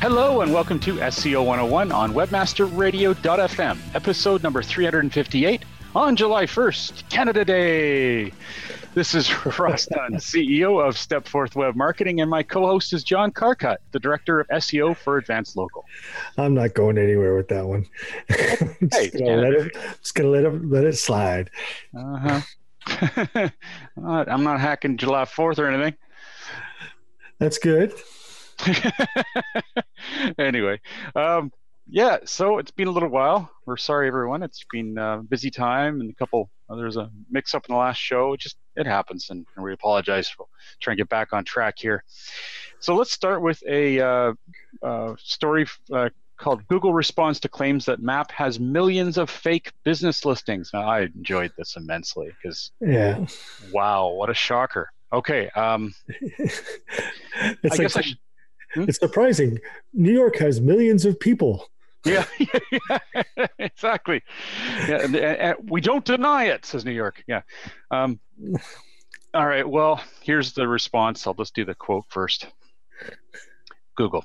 Hello and welcome to SEO 101 on webmasterradio.fm, episode number 358 on July 1st, Canada Day. This is Ross Dunn, CEO of Step Stepforth Web Marketing, and my co-host is John Carcutt, the director of SEO for Advance Local. I'm not going anywhere with that one. Hey, just, gonna let it, gonna let it let it slide. Uh-huh. I'm not hacking July 4th or anything. That's good. anyway, um, yeah. So it's been a little while. We're sorry, everyone. It's been a busy time and a couple. uh, there's a mix-up in the last show. It just it happens, and, and we apologize. We'll try and get back on track here. So let's start with a uh, uh, story uh, called "Google Responds to Claims That Map Has Millions of Fake Business Listings." Now, I enjoyed this immensely because Yeah. wow, what a shocker. Okay, um, it's I like guess I should. It's surprising. New York has millions of people. Yeah, yeah, exactly. Yeah, and, and- and we don't deny it, says New York. Yeah. Um, all right. Well, here's the response. I'll just do the quote first. Google.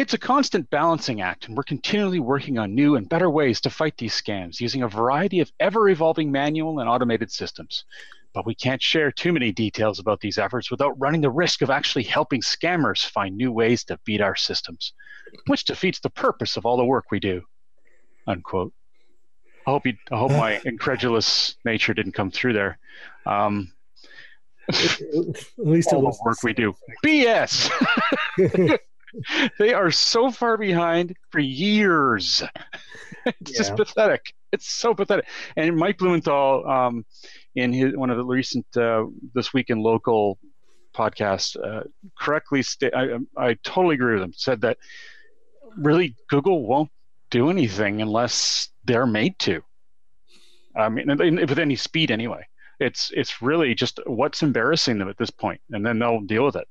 It's a constant balancing act, and we're continually working on new and better ways to fight these scams using a variety of ever evolving manual and automated systems. But we can't share too many details about these efforts without running the risk of actually helping scammers find new ways to beat our systems, which defeats the purpose of all the work we do. Unquote. I hope, you, I hope my incredulous nature didn't come through there. Um, At least it all the work we do. BS. they are so far behind for years. it's just pathetic. It's so pathetic. And Mike Blumenthal, um, in his one of the recent uh, this week in local podcast, uh, correctly sta- I, I totally agree with him. Said that really Google won't do anything unless they're made to. I mean, and- and with any speed anyway. It's it's really just what's embarrassing them at this point, and then they'll deal with it.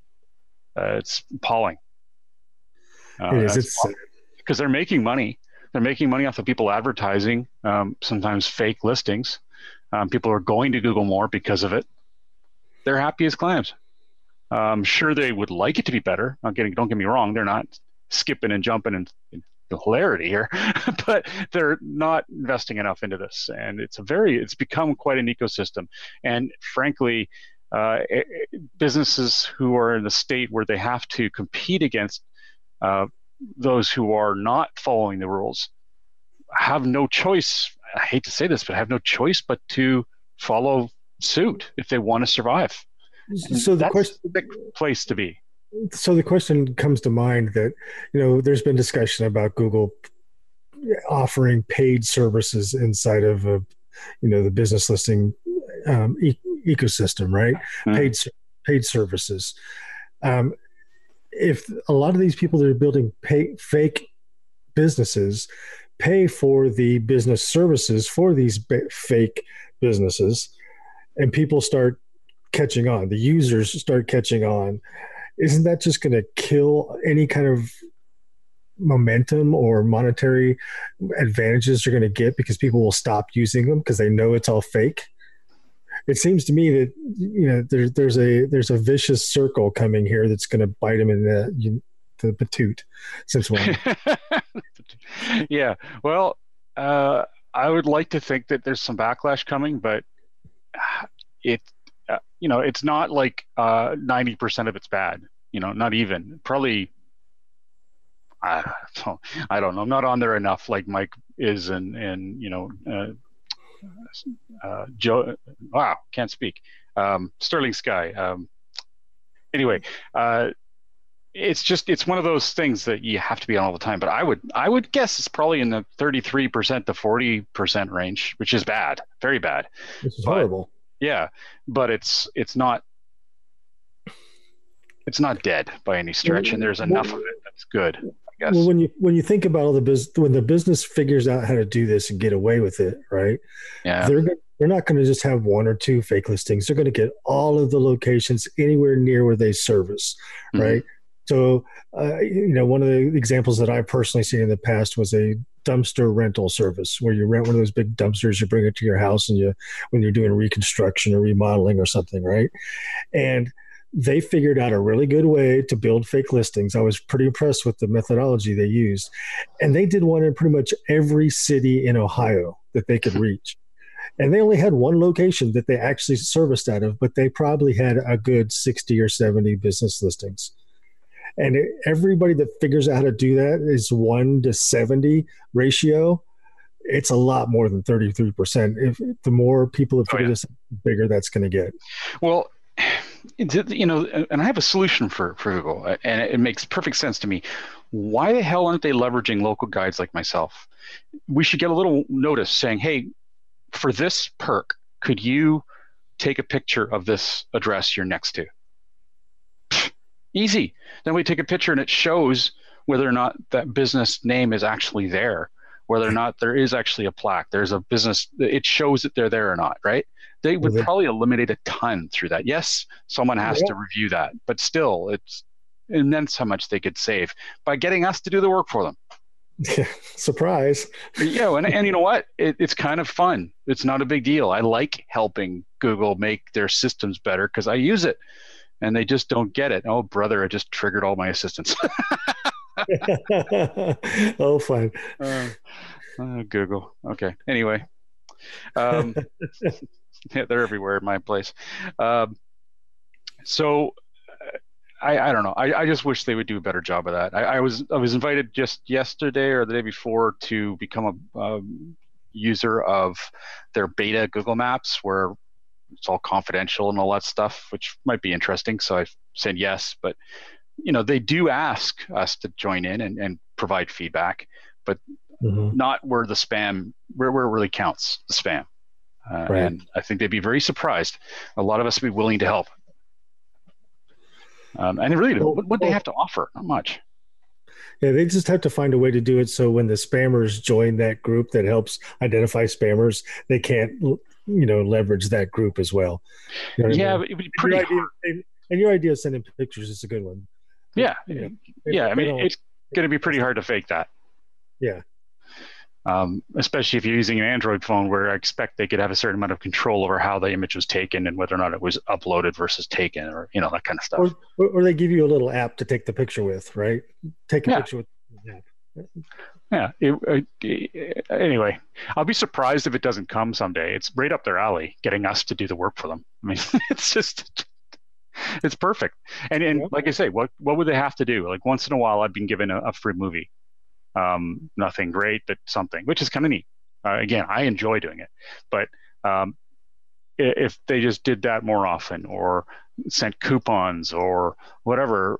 Uh, it's appalling. Uh, It is. It's because they're making money. They're making money off of people advertising, um, sometimes fake listings. Um, people are going to Google more because of it. They're happy as clams. Um, sure, they would like it to be better. Not getting, don't get me wrong. They're not skipping and jumping and hilarity here, but they're not investing enough into this. And it's a very, it's become quite an ecosystem. And frankly, uh, eh, businesses who are in the state where they have to compete against uh, those who are not following the rules have no choice. I hate to say this, but have no choice but to follow suit if they want to survive. so the That's question the place to be. so the question comes to mind that you know there's been discussion about Google offering paid services inside of a you know the business listing um, e- ecosystem, right? Mm-hmm. Paid paid services. Um, if a lot of these people that are building pay, fake businesses pay for the business services for these fake businesses, and people start catching on, the users start catching on, isn't that just going to kill any kind of momentum or monetary advantages you're going to get because people will stop using them because they know it's all fake? It seems to me that you know there's there's a there's a vicious circle coming here that's going to bite him in the you, the patoot since when? yeah, well, uh, I would like to think that there's some backlash coming, but it uh, you know, it's not like uh, 90% of it's bad. You know, not even. Probably, I don't, I don't know. I'm not on there enough like Mike is and, and you know, uh, Joe, wow, can't speak. Um, Sterling Sky. Um, anyway, uh, it's just it's one of those things that you have to be on all the time. But I would I would guess it's probably in the 33% to 40% range, which is bad, very bad. This is but, horrible. Yeah, but it's it's not it's not dead by any stretch, and there's enough of it that's good. I guess. Well, when you when you think about all the business, when the business figures out how to do this and get away with it, right? Yeah, they're they're not going to just have one or two fake listings. They're going to get all of the locations anywhere near where they service, mm-hmm. right? So, uh, you know, one of the examples that I've personally seen in the past was a dumpster rental service where you rent one of those big dumpsters, you bring it to your house, and you when you're doing reconstruction or remodeling or something, right? And they figured out a really good way to build fake listings. I was pretty impressed with the methodology they used. And they did one in pretty much every city in Ohio that they could reach. And they only had one location that they actually serviced out of, but they probably had a good 60 or 70 business listings. And everybody that figures out how to do that is one to 70 ratio. It's a lot more than 33%. If the more people that oh, figure oh, yeah. this bigger that's going to get. Well, you know, and I have a solution for, for Google, uh, and it makes perfect sense to me. Why the hell aren't they leveraging local guides like myself? We should get a little notice saying, hey, for this perk, could you take a picture of this address you're next to? Easy. Then we take a picture and it shows whether or not that business name is actually there, whether or not there is actually a plaque. There's a business, it shows that they're there or not, right? They would probably eliminate a ton through that. Yes, someone has yeah. to review that, but still, it's immense how much they could save by getting us to do the work for them. Surprise. yeah, and, and you know what? It, it's kind of fun. It's not a big deal. I like helping Google make their systems better because I use it and they just don't get it. Oh, brother, I just triggered all my assistants. oh, fine. Uh, uh, Google. Okay. Anyway, um, yeah, they're everywhere in my place. Um, so I, I don't know. I, I just wish they would do a better job of that. I, I was I was invited just yesterday or the day before to become a um, user of their beta Google Maps, where it's all confidential and all that stuff, which might be interesting. So I said yes, but you know they do ask us to join in and, and provide feedback, but mm-hmm. not where the spam where, where it really counts the spam. Uh, right. And I think they'd be very surprised. A lot of us would be willing to help. Um, and really, well, what, what well, they have to offer? Not much. Yeah, they just have to find a way to do it so when the spammers join that group that helps identify spammers, they can't you know leverage that group as well. You know yeah, I mean? it would be pretty. And your, idea, and your idea of sending pictures is a good one. Yeah, you know, yeah. I mean, it's going to be pretty hard to fake that. Yeah. Um, especially if you're using an Android phone, where I expect they could have a certain amount of control over how the image was taken and whether or not it was uploaded versus taken, or you know that kind of stuff. Or, or they give you a little app to take the picture with, right? Take a yeah. picture with. Yeah yeah. It, it, anyway, I'll be surprised if it doesn't come someday. It's right up their alley, getting us to do the work for them. I mean, it's just, it's perfect. And and like I say, what what would they have to do? Like once in a while, I've been given a, a free movie. Um, nothing great, but something, which is kind of neat. Uh, again, I enjoy doing it, but um, if they just did that more often or sent coupons or whatever,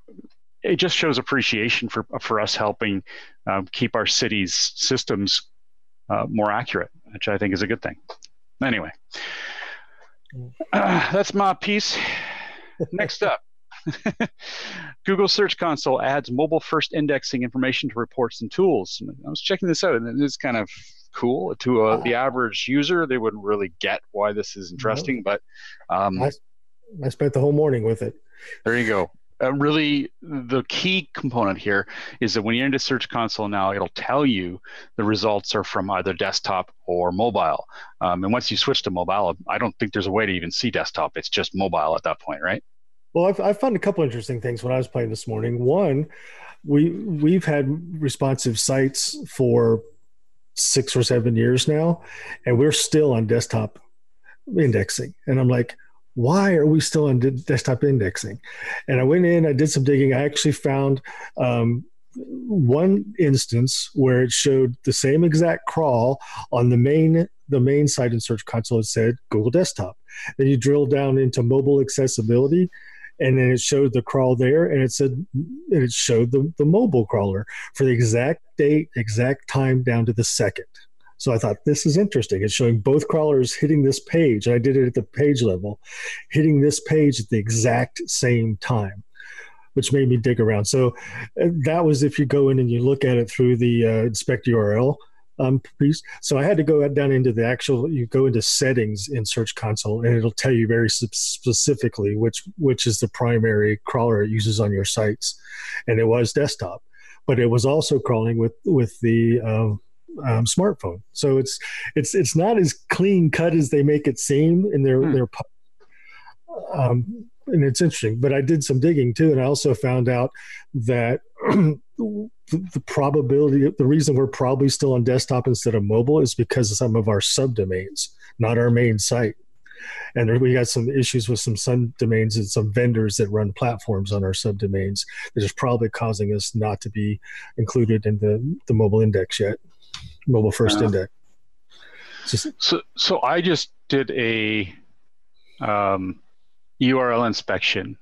it just shows appreciation for for us helping um, keep our city's systems uh, more accurate, which I think is a good thing. Anyway, uh, that's my piece. Next up. Google Search Console adds mobile first indexing information to reports and tools. I was checking this out, and it's kind of cool to uh, the average user. They wouldn't really get why this is interesting, but um, I, I spent the whole morning with it. There you go. Uh, really, the key component here is that when you're into Search Console now, it'll tell you the results are from either desktop or mobile. Um, and once you switch to mobile, I don't think there's a way to even see desktop. It's just mobile at that point, right? Well, I've, I've found a couple interesting things when I was playing this morning. One, we we've had responsive sites for six or seven years now, and we're still on desktop indexing. And I'm like, why are we still on desktop indexing? And I went in, I did some digging. I actually found um, one instance where it showed the same exact crawl on the main the main site in Search Console. It said Google Desktop. Then you drill down into mobile accessibility, and then it showed the crawl there and it said and it showed the, the mobile crawler for the exact date exact time down to the second. So i thought this is interesting. It's showing both crawlers hitting this page and i did it at the page level hitting this page at the exact same time which made me dig around. So uh, that was if you go in and you look at it through the uh, inspect url um, piece. So I had to go down into the actual. You go into settings in Search Console, and it'll tell you very specifically which which is the primary crawler it uses on your sites, and it was desktop, but it was also crawling with with the um, um, smartphone. So it's it's it's not as clean cut as they make it seem in their hmm. their. Um, and it's interesting, but I did some digging too, and I also found out that the, probability, the reason we're probably still on desktop instead of mobile is because of some of our subdomains, not our main site. And we got some issues with some subdomains and some vendors that run platforms on our subdomains that is probably causing us not to be included in the, the mobile index yet, mobile first uh, index. Just, so, so I just did a um, URL inspection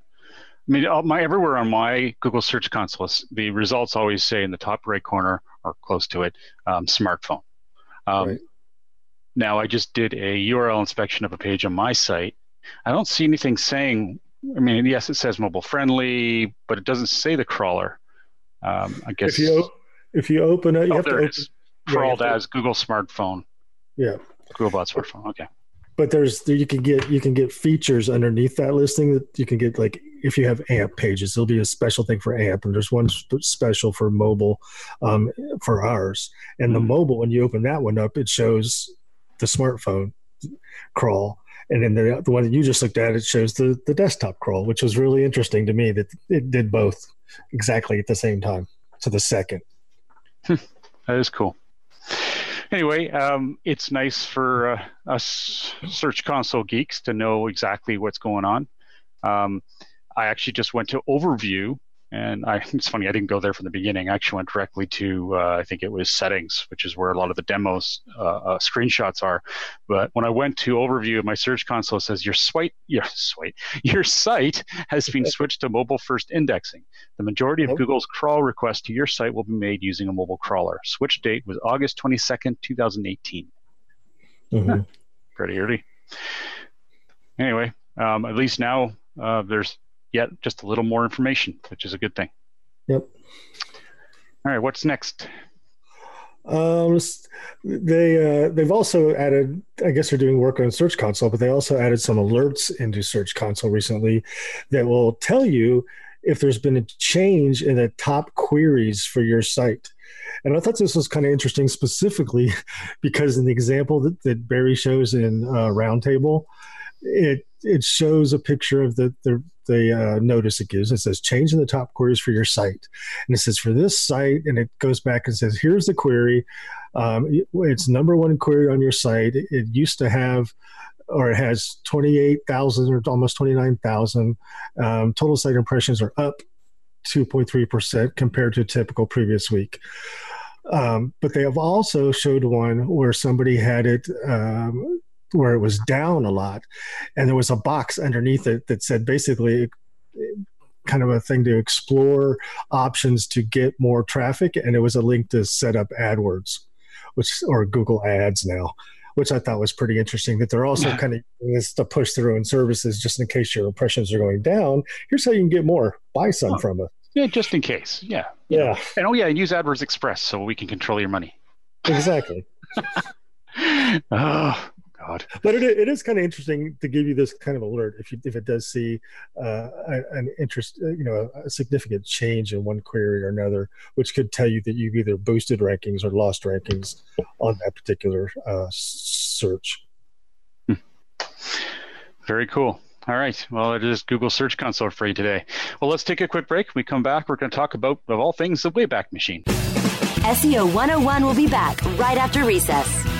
mean, my everywhere on my Google Search Console, the results always say in the top right corner or close to it, um, smartphone. Um, right. Now, I just did a URL inspection of a page on my site. I don't see anything saying. I mean, yes, it says mobile friendly, but it doesn't say the crawler. Um, I guess if you if you open it, you oh, have to open. Crawled yeah, as Google smartphone. Yeah. Google Bot smartphone. Okay but there's you can get you can get features underneath that listing that you can get like if you have amp pages there'll be a special thing for amp and there's one special for mobile um, for ours. And the mm-hmm. mobile when you open that one up it shows the smartphone crawl and then the, the one that you just looked at it shows the the desktop crawl which was really interesting to me that it did both exactly at the same time to the second. That is cool anyway, um, it's nice for uh, us Search Console geeks to know exactly what's going on. Um, I actually just went to Overview and I, it's funny, I didn't go there from the beginning. I actually went directly to, uh, I think it was settings, which is where a lot of the demos uh, uh, screenshots are. But when I went to overview, my search console says your site, your site, your site has been switched to mobile first indexing. The majority of Google's crawl requests to your site will be made using a mobile crawler. Switch date was August 22nd, 2018. Mm-hmm. Huh, pretty early. Anyway, um, at least now uh, there's yet just a little more information, which is a good thing. Yep. All right, what's next? Um, they uh, they've also added. I guess they're doing work on Search Console, but they also added some alerts into Search Console recently that will tell you if there's been a change in the top queries for your site. And I thought this was kind of interesting, specifically because in the example that, that Barry shows in uh, Roundtable, it it shows a picture of the the, the uh, notice it gives. It says change in the top queries for your site, and it says for this site, and it goes back and says here's the query. Um, it's number one query on your site. It used to have or it has 28,000 or almost 29,000. Um, total site impressions are up 2.3% compared to a typical previous week. Um, but they have also showed one where somebody had it um, where it was down a lot, and there was a box underneath it that said basically kind of a thing to explore options to get more traffic, and it was a link to set up AdWords, which or Google Ads now, which I thought was pretty interesting. That they're also kind of this to push their own services just in case your impressions are going down. Here's how you can get more. Buy some oh, from us. Yeah, just in case. Yeah. Yeah. And oh yeah, and use AdWords Express so we can control your money. Exactly. oh, God. But it, it is kind of interesting to give you this kind of alert if you, if it does see uh, an interest, uh, you know, a, a, significant change in one query or another, which could tell you that you've either boosted rankings or lost rankings on that particular uh, search. Hmm. Very cool. All right. Well, it is Google Search Console for you today. Well, let's take a quick break. we come back, we're going to talk about, of all things, the Wayback Machine. SEO 101 will be back right after recess.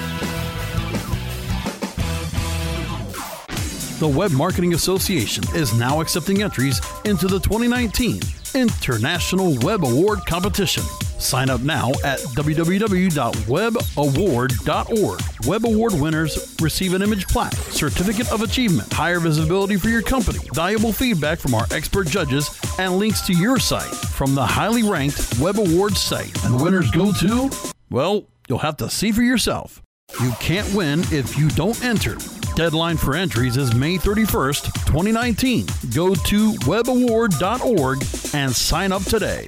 The Web Marketing Association is now accepting entries into the 2019 International Web Award Competition. Sign up now at www.webaward.org. Web Award winners receive an image plaque, certificate of achievement, higher visibility for your company, valuable feedback from our expert judges, and links to your site from the highly ranked Web Awards site. And winners go to, well, you'll have to see for yourself. You can't win if you don't enter. Deadline for entries is May 31st, 2019. Go to webaward.org and sign up today.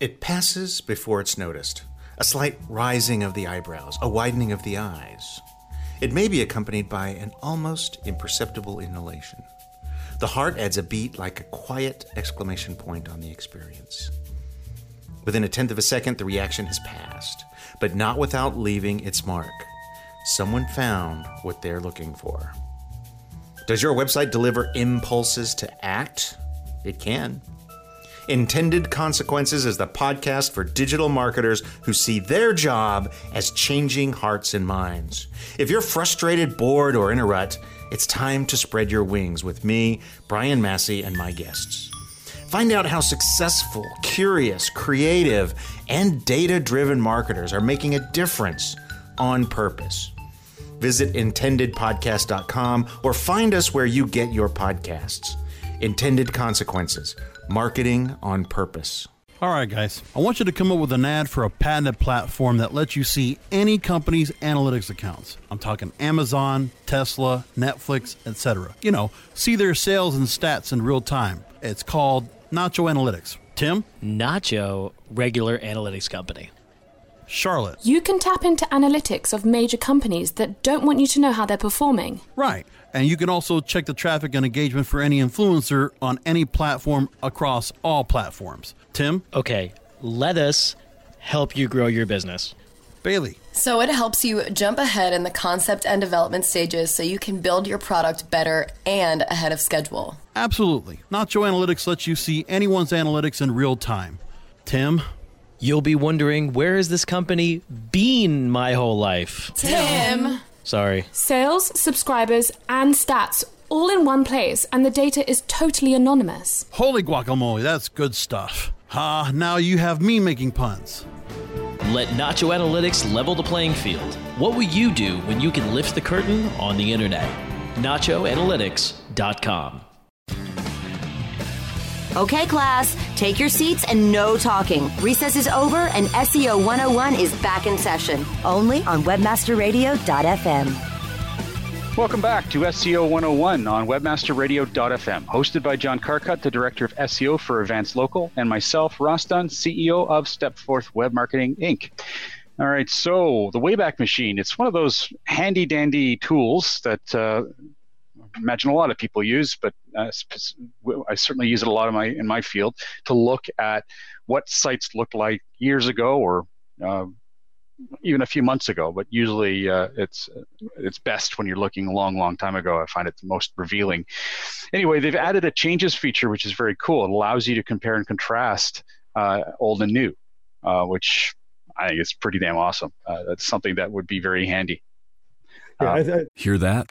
It passes before it's noticed. A slight rising of the eyebrows, a widening of the eyes. It may be accompanied by an almost imperceptible inhalation. The heart adds a beat like a quiet exclamation point on the experience. Within a tenth of a second, the reaction has passed, but not without leaving its mark someone found what they're looking for. Does your website deliver impulses to act? It can. Intended Consequences is the podcast for digital marketers who see their job as changing hearts and minds. If you're frustrated, bored, or in a rut, it's time to spread your wings with me, Brian Massey, and my guests. Find out how successful, curious, creative, and data driven marketers are making a difference on purpose. Visit intendedpodcast.com or find us where you get your podcasts. Intended Consequences Marketing on Purpose. All right, guys. I want you to come up with an ad for a patented platform that lets you see any company's analytics accounts. I'm talking Amazon, Tesla, Netflix, etc. You know, see their sales and stats in real time. It's called Nacho Analytics. Tim? Nacho Regular Analytics Company. Charlotte. You can tap into analytics of major companies that don't want you to know how they're performing. Right. And you can also check the traffic and engagement for any influencer on any platform across all platforms. Tim? Okay, let us help you grow your business. Bailey. So it helps you jump ahead in the concept and development stages so you can build your product better and ahead of schedule. Absolutely. Nacho Analytics lets you see anyone's analytics in real time. Tim? You'll be wondering where has this company been my whole life? Tim. Sorry. Sales, subscribers, and stats all in one place, and the data is totally anonymous. Holy guacamole, that's good stuff. Ah, now you have me making puns. Let Nacho Analytics level the playing field. What will you do when you can lift the curtain on the internet? NachoAnalytics.com. Okay, class, take your seats and no talking. Recess is over and SEO 101 is back in session, only on webmasterradio.fm. Welcome back to SEO 101 on webmasterradio.fm, hosted by John Carcutt, the Director of SEO for Advance Local, and myself, Ross Dunn, CEO of Stepforth Web Marketing Inc. All right, so the Wayback Machine, it's one of those handy dandy tools that uh, imagine a lot of people use, but uh, I certainly use it a lot in my in my field to look at what sites looked like years ago or uh, even a few months ago. But usually uh, it's it's best when you're looking a long, long time ago. I find it the most revealing. Anyway, they've added a changes feature, which is very cool. It allows you to compare and contrast uh, old and new, uh, which I think is pretty damn awesome. Uh, that's something that would be very handy. Yeah, I, I, Hear that?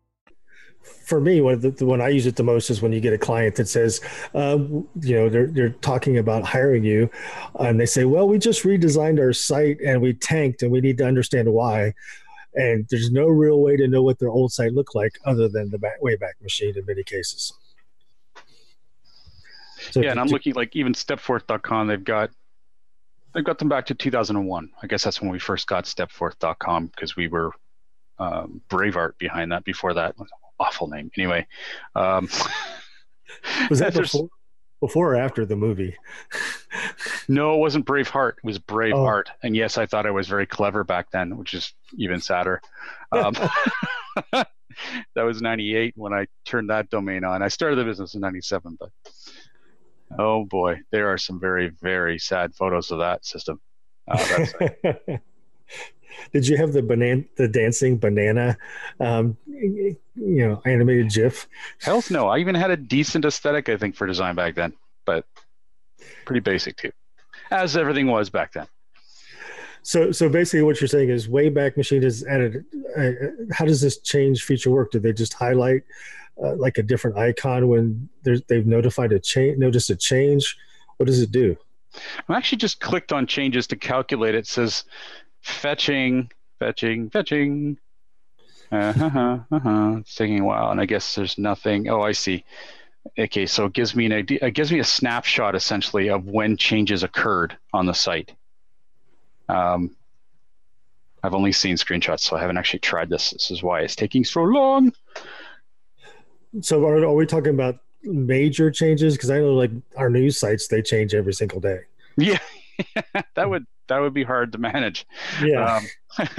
For me, when, the, when I use it the most is when you get a client that says, uh, you know, they're, they're talking about hiring you, and they say, well, we just redesigned our site and we tanked and we need to understand why and there's no real way to know what their old site looked like other than the back, Wayback Machine in many cases. So yeah, and I'm to, looking like even stepforth.com, they've got they've got them back to 2001. I guess that's when we first got stepforth.com because we were um, Braveart behind that. Before that, awful name. Anyway, um, was that before, before or after the movie? no, it wasn't Braveheart. It was Braveheart. oh. And yes, I thought I was very clever back then, which is even sadder. Um, that was 98 when I turned that domain on. I started the business in 97, but oh boy, there are some very, very sad photos of that system. Uh, Did you have the banana, the dancing banana, um, you know, animated GIF? Hell no! I even had a decent aesthetic, I think, for design back then, but pretty basic too as everything was back then. So, so basically, what you're saying is, Wayback Machine has added. Uh, how does this change feature work? Do they just highlight uh, like a different icon when they've notified a change, noticed a change? What does it do? I'm actually just clicked on changes to calculate. It says fetching, fetching, fetching. Uh-huh, uh-huh. It's taking a while, and I guess there's nothing. Oh, I see. Okay, so it gives me an idea. It gives me a snapshot essentially of when changes occurred on the site. Um, I've only seen screenshots, so I haven't actually tried this. This is why it's taking so long. So, are, are we talking about major changes? Because I know, like our news sites, they change every single day. Yeah, that would that would be hard to manage. Yeah, um,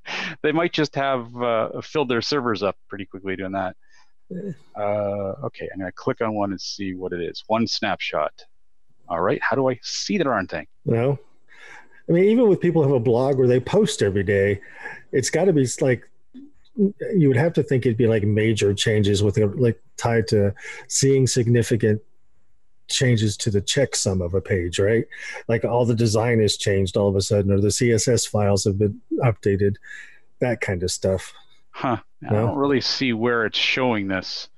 they might just have uh, filled their servers up pretty quickly doing that. Uh, okay, I'm going to click on one and see what it is. One snapshot. All right, how do I see the darn thing? Well, I mean, even with people who have a blog where they post every day, it's got to be like you would have to think it'd be like major changes with like tied to seeing significant changes to the checksum of a page, right? Like all the design has changed all of a sudden, or the CSS files have been updated, that kind of stuff. Huh. No? I don't really see where it's showing this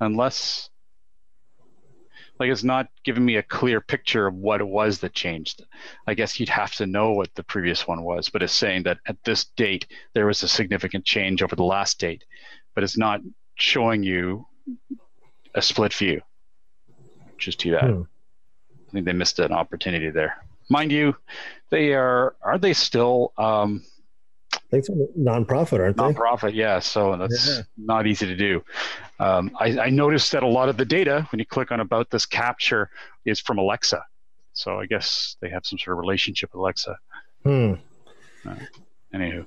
unless like it's not giving me a clear picture of what it was that changed. I guess you'd have to know what the previous one was, but it's saying that at this date there was a significant change over the last date, but it's not showing you a split view, which is too bad. Hmm. I think they missed an opportunity there. Mind you, they are are they still um, think so. Nonprofit, aren't they? Nonprofit, yeah. So that's yeah. not easy to do. Um, I, I, noticed that a lot of the data, when you click on about this capture, is from Alexa. So I guess they have some sort of relationship with Alexa. Hmm. Uh, anywho.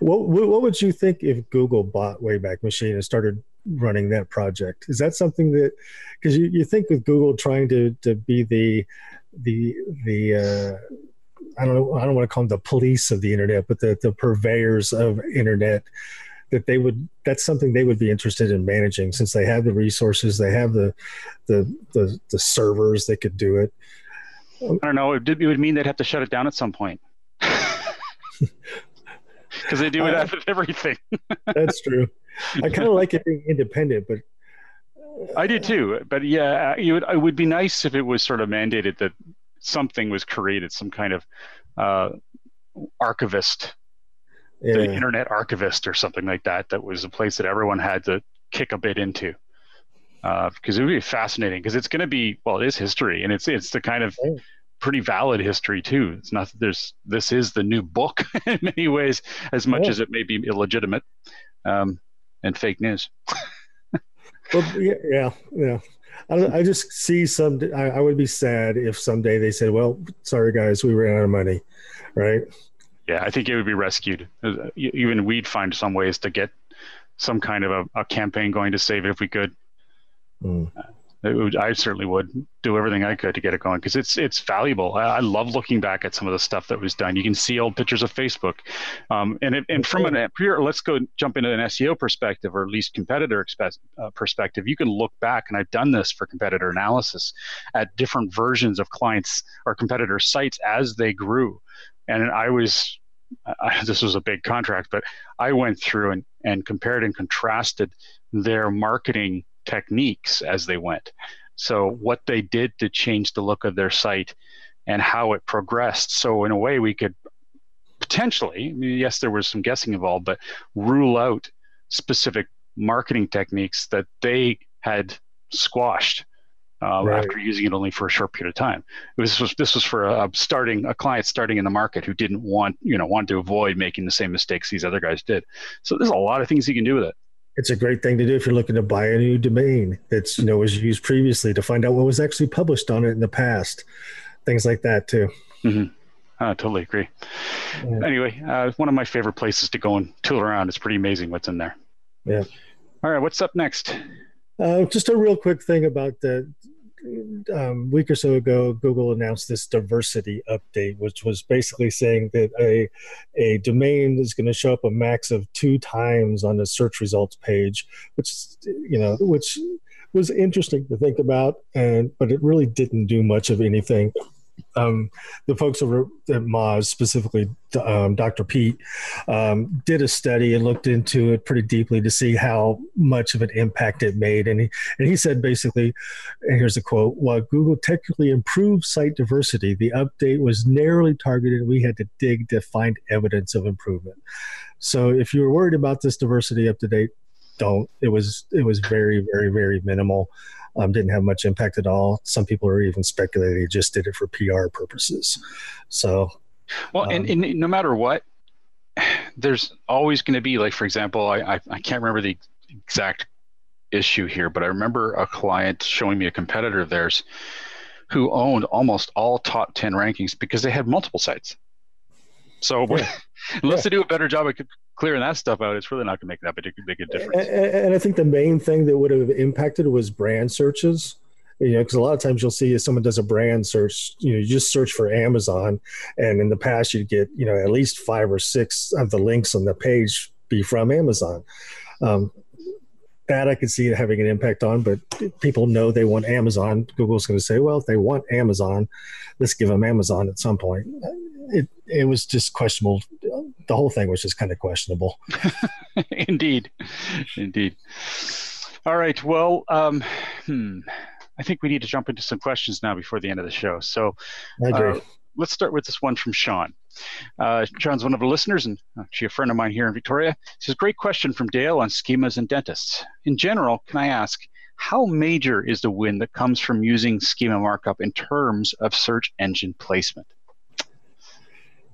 What, what would you think if Google bought Wayback Machine and started running that project? Is that something that, because you, you think with Google trying to, to be the, the, the, uh, I don't know, I don't want to call them the police of the internet, but the, the purveyors of internet that they would that's something they would be interested in managing since they have the resources they have the the the, the servers that could do it i don't know it, it would mean they'd have to shut it down at some point because they do it uh, with everything that's true i kind of like it being independent but I do too, but yeah, it would, it would be nice if it was sort of mandated that something was created, some kind of uh, archivist, yeah. the internet archivist or something like that. That was a place that everyone had to kick a bit into. Because uh, it would be fascinating. Because it's going to be well, it is history, and it's it's the kind of pretty valid history too. It's not there's this is the new book in many ways, as much as it may be illegitimate um, and fake news. well, yeah, yeah, yeah. I, I just see some. I, I, would be sad if someday they said, "Well, sorry guys, we ran out of money," right? Yeah, I think it would be rescued. Uh, even we'd find some ways to get some kind of a, a campaign going to save it if we could. Mm. Would, I certainly would do everything I could to get it going because it's it's valuable. I, I, love looking back at some of the stuff that was done. You can see old pictures of Facebook, um, and it, and from an pure let's go jump into an SEO perspective or at least competitor expe- uh, perspective. You can look back, and I've done this for competitor analysis at different versions of clients or competitor sites as they grew, and I was I, this was a big contract, but I went through and, and compared and contrasted their marketing techniques as they went. So, what they did to change the look of their site and how it progressed. So, in a way, we could potentially, yes, there was some guessing involved, but rule out specific marketing techniques that they had squashed uh, right. after using it only for a short period of time. This was this was for a starting a client starting in the market who didn't want you know wanted to avoid making the same mistakes these other guys did. So there's a lot of things you can do with it it's a great thing to do if you're looking to buy a new domain that's you know was used previously to find out what was actually published on it in the past things like that too mm-hmm. I totally agree. Yeah. Anyway, uh, one of my favorite places to go and tool around. It's pretty amazing what's in there. Yeah. All right, what's up next? Uh, just a real quick thing about the um, week or so ago, Google announced this diversity update, which was basically saying that a a domain is going to show up a max of two times on the search results page, which you know, which was interesting to think about, and but it really didn't do much of anything um, the folks over at Moz, specifically um, Dr. Pete, um, did a study and looked into it pretty deeply to see how much of an impact it made. And he, and he said basically, and here's a quote While Google technically improved site diversity, the update was narrowly targeted. We had to dig to find evidence of improvement. So if you were worried about this diversity up to date, don't. It was it was very very very minimal um, didn't have much impact at all. Some people are even speculating he just did it for PR purposes. So, well, um, and, and no matter what, there's always going to be like, for example, I, I, I can't remember the exact issue here, but I remember a client showing me a competitor of theirs who owned almost all top 10 rankings because they had multiple sites. So yeah. unless yeah. they do a better job of clearing that stuff out, it's really not going to make that big, big a difference. And, and, I think the main thing that would have impacted was brand searches. You know, because a lot of times you'll see if someone does a brand search, you know, you just search for Amazon, and in the past you'd get, you know, at least five or six of the links on the page be from Amazon. Um, that I could see it having an impact on, but people know they want Amazon. Google's going to say, well, if they want Amazon, let's give them Amazon at some point it it was just questionable. The whole thing was just kind of questionable. indeed, indeed. All right. Well, um, hmm, I think we need to jump into some questions now before the end of the show. So, I uh, let's start with this one from Sean. Uh, Sean's one of the listeners and actually a friend of mine here in Victoria. He says, Great question from Dale on schemas and dentists. In general, can I ask, how major is the win that comes from using schema markup in terms of search engine placement?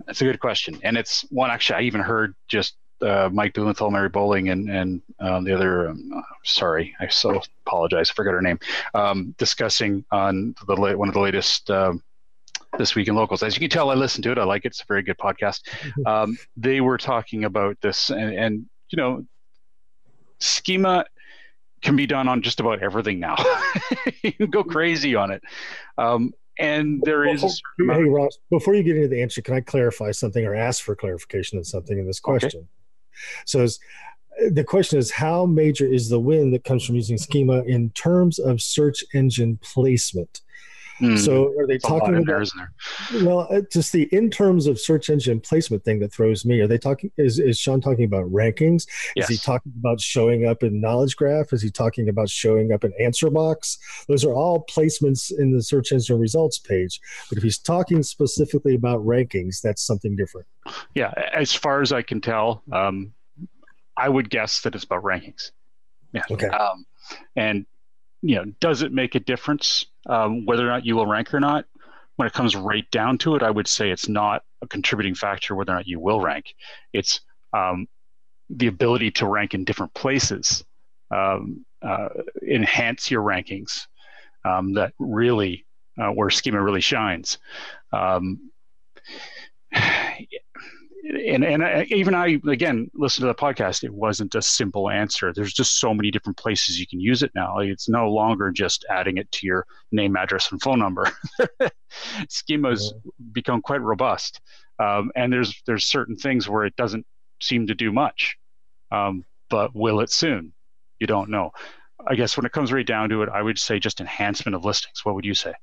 That's a good question, and it's one actually I even heard just uh, Mike Blumenthal, Mary Bowling, and and um, the other. Um, uh, sorry, I so apologize. I forgot her name. Um, discussing on the one of the latest. Um, this week in locals as you can tell i listen to it i like it it's a very good podcast um, they were talking about this and, and you know schema can be done on just about everything now you can go crazy on it um, and there is. Hey, Ross, before you get into the answer, can I clarify something or ask for clarification on something in this question? Okay. So, the question is how major is the win that comes from using schema in terms of search engine placement? Mm, so are they talking about? There, well, uh, just the in terms of search engine placement thing that throws me. Are they talking? Is is Sean talking about rankings? Yes. Is he talking about showing up in Knowledge Graph? Is he talking about showing up in Answer Box? Those are all placements in the search engine results page. But if he's talking specifically about rankings, that's something different. Yeah, as far as I can tell, um, I would guess that it's about rankings. Yeah. Okay. Um, and you know, does it make a difference um, whether or not you will rank or not? When it comes right down to it, I would say it's not a contributing factor whether or not you will rank. It's um, the ability to rank in different places, um, uh, enhance your rankings. Um, that really where schema really shines. And and I, even I again listen to the podcast. It wasn't a simple answer. There's just so many different places you can use it now. It's no longer just adding it to your name, address, and phone number. Schema's yeah. become quite robust, um, and there's there's certain things where it doesn't seem to do much, um, but will it soon? You don't know. I guess when it comes right down to it, I would say just enhancement of listings. What would you say?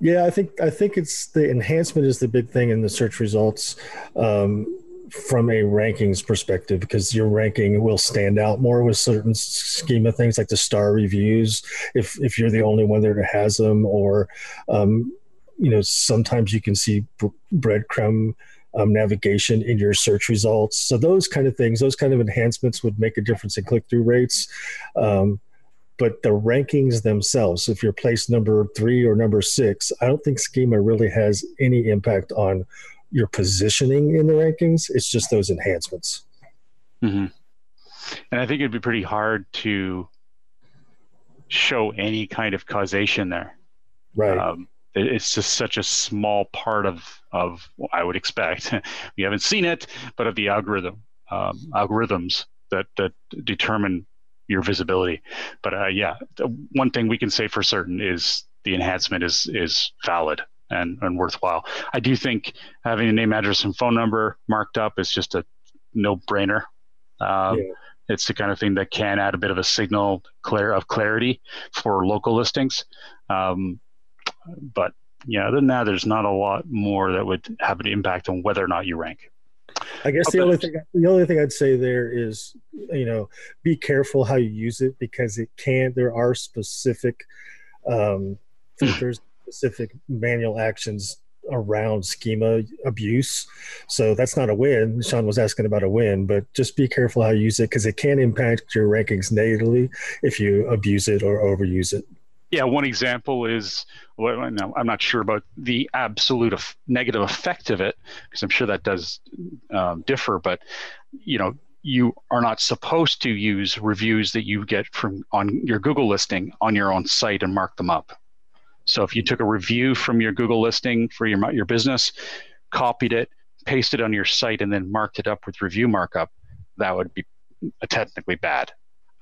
Yeah, I think I think it's the enhancement is the big thing in the search results um, from a rankings perspective because your ranking will stand out more with certain schema things like the star reviews if if you're the only one there that has them or um, you know sometimes you can see breadcrumb um, navigation in your search results. So those kind of things those kind of enhancements would make a difference in click-through rates. Um, but the rankings themselves, if you're placed number three or number six, I don't think schema really has any impact on your positioning in the rankings. It's just those enhancements. Mm-hmm. And I think it'd be pretty hard to show any kind of causation there. Right. Um, it's just such a small part of of I would expect. we haven't seen it, but of the algorithm um, algorithms that that determine your visibility. But uh, yeah, one thing we can say for certain is the enhancement is is valid and, and worthwhile. I do think having a name, address, and phone number marked up is just a no brainer. Um, yeah. It's the kind of thing that can add a bit of a signal clear of clarity for local listings. Um, but yeah, other than that, there's not a lot more that would have an impact on whether or not you rank. I guess the only thing the only thing I'd say there is, you know, be careful how you use it because it can. There are specific um, filters, specific manual actions around schema abuse. So that's not a win. Sean was asking about a win, but just be careful how you use it because it can impact your rankings negatively if you abuse it or overuse it. Yeah, one example is well, I'm not sure about the absolute negative effect of it because I'm sure that does um, differ. But you know, you are not supposed to use reviews that you get from on your Google listing on your own site and mark them up. So if you took a review from your Google listing for your your business, copied it, pasted it on your site, and then marked it up with review markup, that would be technically bad.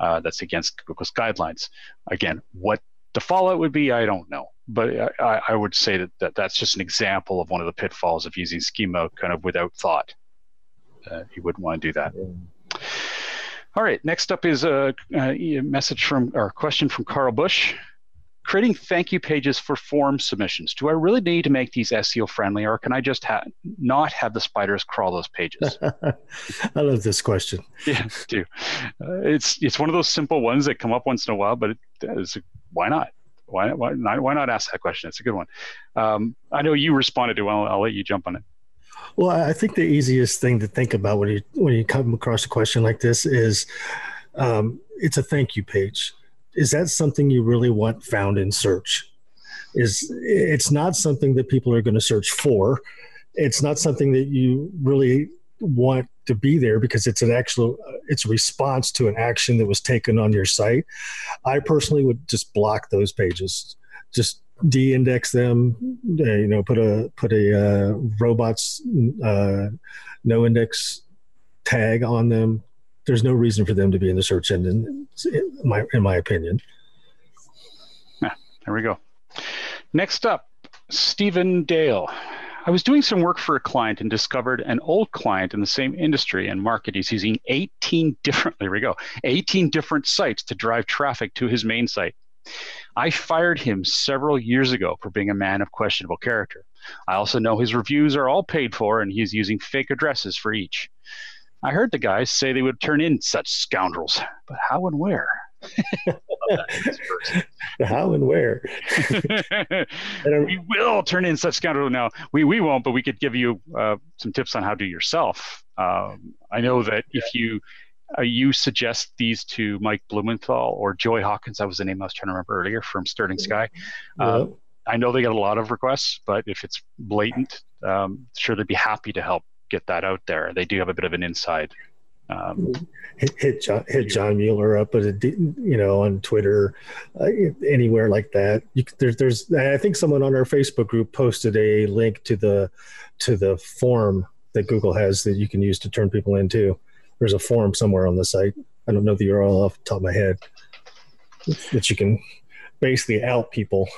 Uh, that's against Google's guidelines. Again, what the fallout would be, I don't know. But I, I would say that, that that's just an example of one of the pitfalls of using schema kind of without thought. Uh, you wouldn't want to do that. All right, next up is a, a message from or a question from Carl Bush. Creating thank you pages for form submissions. Do I really need to make these SEO friendly, or can I just ha- not have the spiders crawl those pages? I love this question. Yeah, too. Uh, it's it's one of those simple ones that come up once in a while, but it is why not? Why, why not? Why not ask that question? It's a good one. Um, I know you responded to. Well, I'll let you jump on it. Well, I think the easiest thing to think about when you when you come across a question like this is, um, it's a thank you page. Is that something you really want found in search? Is it's not something that people are going to search for. It's not something that you really want to be there because it's an actual it's a response to an action that was taken on your site. I personally would just block those pages. Just de-index them uh, you know put a put a uh, robots uh, no index tag on them. There's no reason for them to be in the search engine in my in my opinion. Yeah, there we go. Next up stephen dale I was doing some work for a client and discovered an old client in the same industry and market. He's using 18 different, there we go, 18 different sites to drive traffic to his main site. I fired him several years ago for being a man of questionable character. I also know his reviews are all paid for and he's using fake addresses for each. I heard the guys say they would turn in such scoundrels, but how and where? How and where? we will turn in such scoundrel. Now we we won't, but we could give you uh, some tips on how to do yourself. Um, I know that yeah. if you uh, you suggest these to Mike Blumenthal or Joy Hawkins, that was the name I was trying to remember earlier from Sterling Sky. Yeah. Um, I know they get a lot of requests, but if it's blatant, um, sure they'd be happy to help get that out there. They do have a bit of an inside um, hit hit John, hit John Mueller up, but you know on Twitter, uh, anywhere like that. You, there's there's I think someone on our Facebook group posted a link to the to the form that Google has that you can use to turn people into. There's a form somewhere on the site. I don't know the URL off the top of my head that you can basically out people.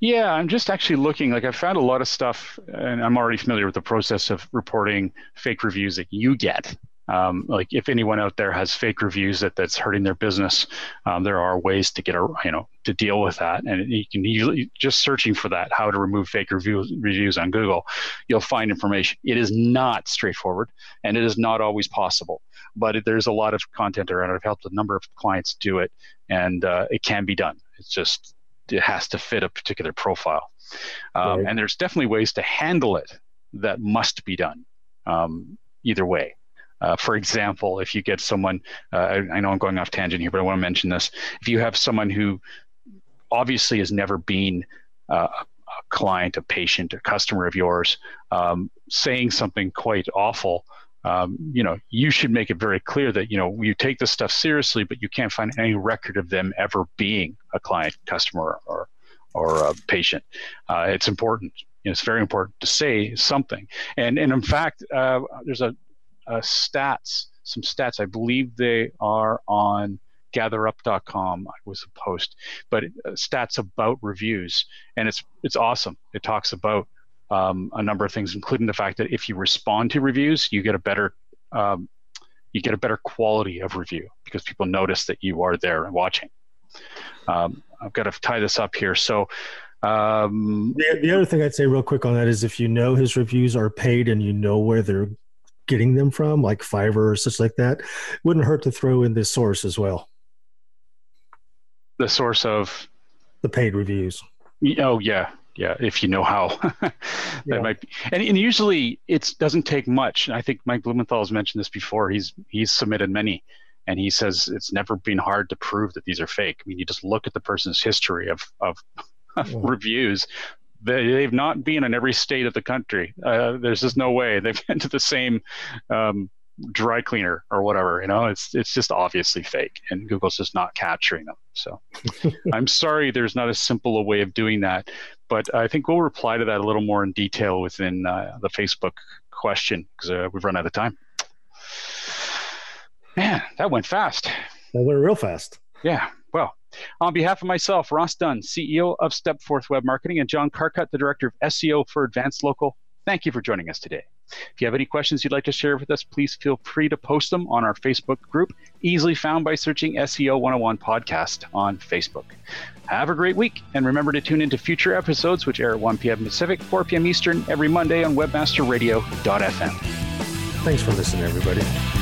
Yeah, I'm just actually looking. Like I found a lot of stuff, and I'm already familiar with the process of reporting fake reviews that you get. Um, like if anyone out there has fake reviews that that's hurting their business, um, there are ways to get a you know to deal with that, and you can usually just searching for that how to remove fake reviews reviews on Google, you'll find information. It is not straightforward, and it is not always possible, but there's a lot of content around. I've helped a number of clients do it, and uh, it can be done. It's just it has to fit a particular profile, um, right. and there's definitely ways to handle it that must be done. Um, either way. Uh, for example, if you get someone, uh, I, I, know I'm going off tangent here, but I want to mention this. If you have someone who obviously has never been uh, a client, a patient, a customer of yours, um, saying something quite awful, um, you know, you should make it very clear that you know you take this stuff seriously, but you can't find any record of them ever being a client, customer, or or a patient. Uh, it's important. You know, it's very important to say something. And and in fact, uh, there's a uh, stats, some stats. I believe they are on gatherup.com. I was a post, but uh, stats about reviews, and it's it's awesome. It talks about um, a number of things, including the fact that if you respond to reviews, you get a better um, you get a better quality of review because people notice that you are there and watching. Um, I've got to tie this up here. So, um, the, the other thing I'd say real quick on that is if you know his reviews are paid and you know where they're getting them from, like Fiverr or such like that, wouldn't hurt to throw in this source as well. The source of the paid reviews. Oh yeah, yeah. If you know how, that yeah. might be. And, and usually it doesn't take much. I think Mike Blumenthal has mentioned this before. He's he's submitted many, and he says it's never been hard to prove that these are fake. I mean, you just look at the person's history of of reviews they, have not been in every state of the country. Uh, there's just no way they've been to the same um, dry cleaner or whatever. You know, it's it's just obviously fake, and Google's just not capturing them. So I'm sorry, there's not a simple way of doing that, but I think we'll reply to that a little more in detail within uh, the Facebook question because uh, we've run out of time. Man, that went fast. That went real fast. Yeah. Well, on behalf of myself, Ross Dunn, CEO of Stepforth Web Marketing, and John Carcutt, the Director of SEO for Advance Local, thank you for joining us today. If you have any questions you'd like to share with us, please feel free to post them on our Facebook group, easily found by searching SEO 101 Podcast on Facebook. Have a great week, and remember to tune into future episodes, which air at 1 p.m. Pacific, 4 p.m. Eastern, every Monday on webmasterradio.fm. Thanks for listening, everybody.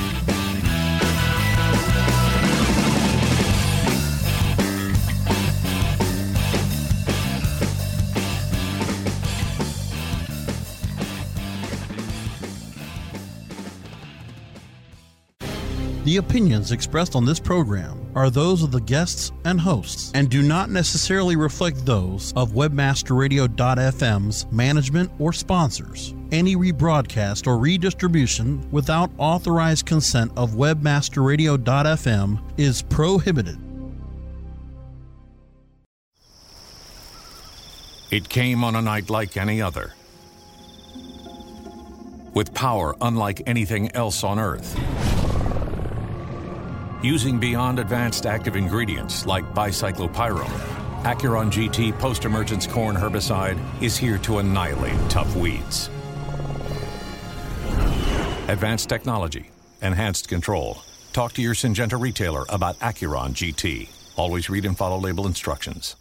The opinions expressed on this program are those of the guests and hosts and do not necessarily reflect those of webmasterradio.fm's management or sponsors. Any rebroadcast or redistribution without authorized consent of webmasterradio.fm is prohibited. It came on a night like any other. With power unlike anything else on Earth Using beyond advanced active ingredients like bicyclopyrone, Acuron GT post-emergence corn herbicide is here to annihilate tough weeds. Advanced technology, enhanced control. Talk to your Syngenta retailer about Acuron GT. Always read and follow label instructions.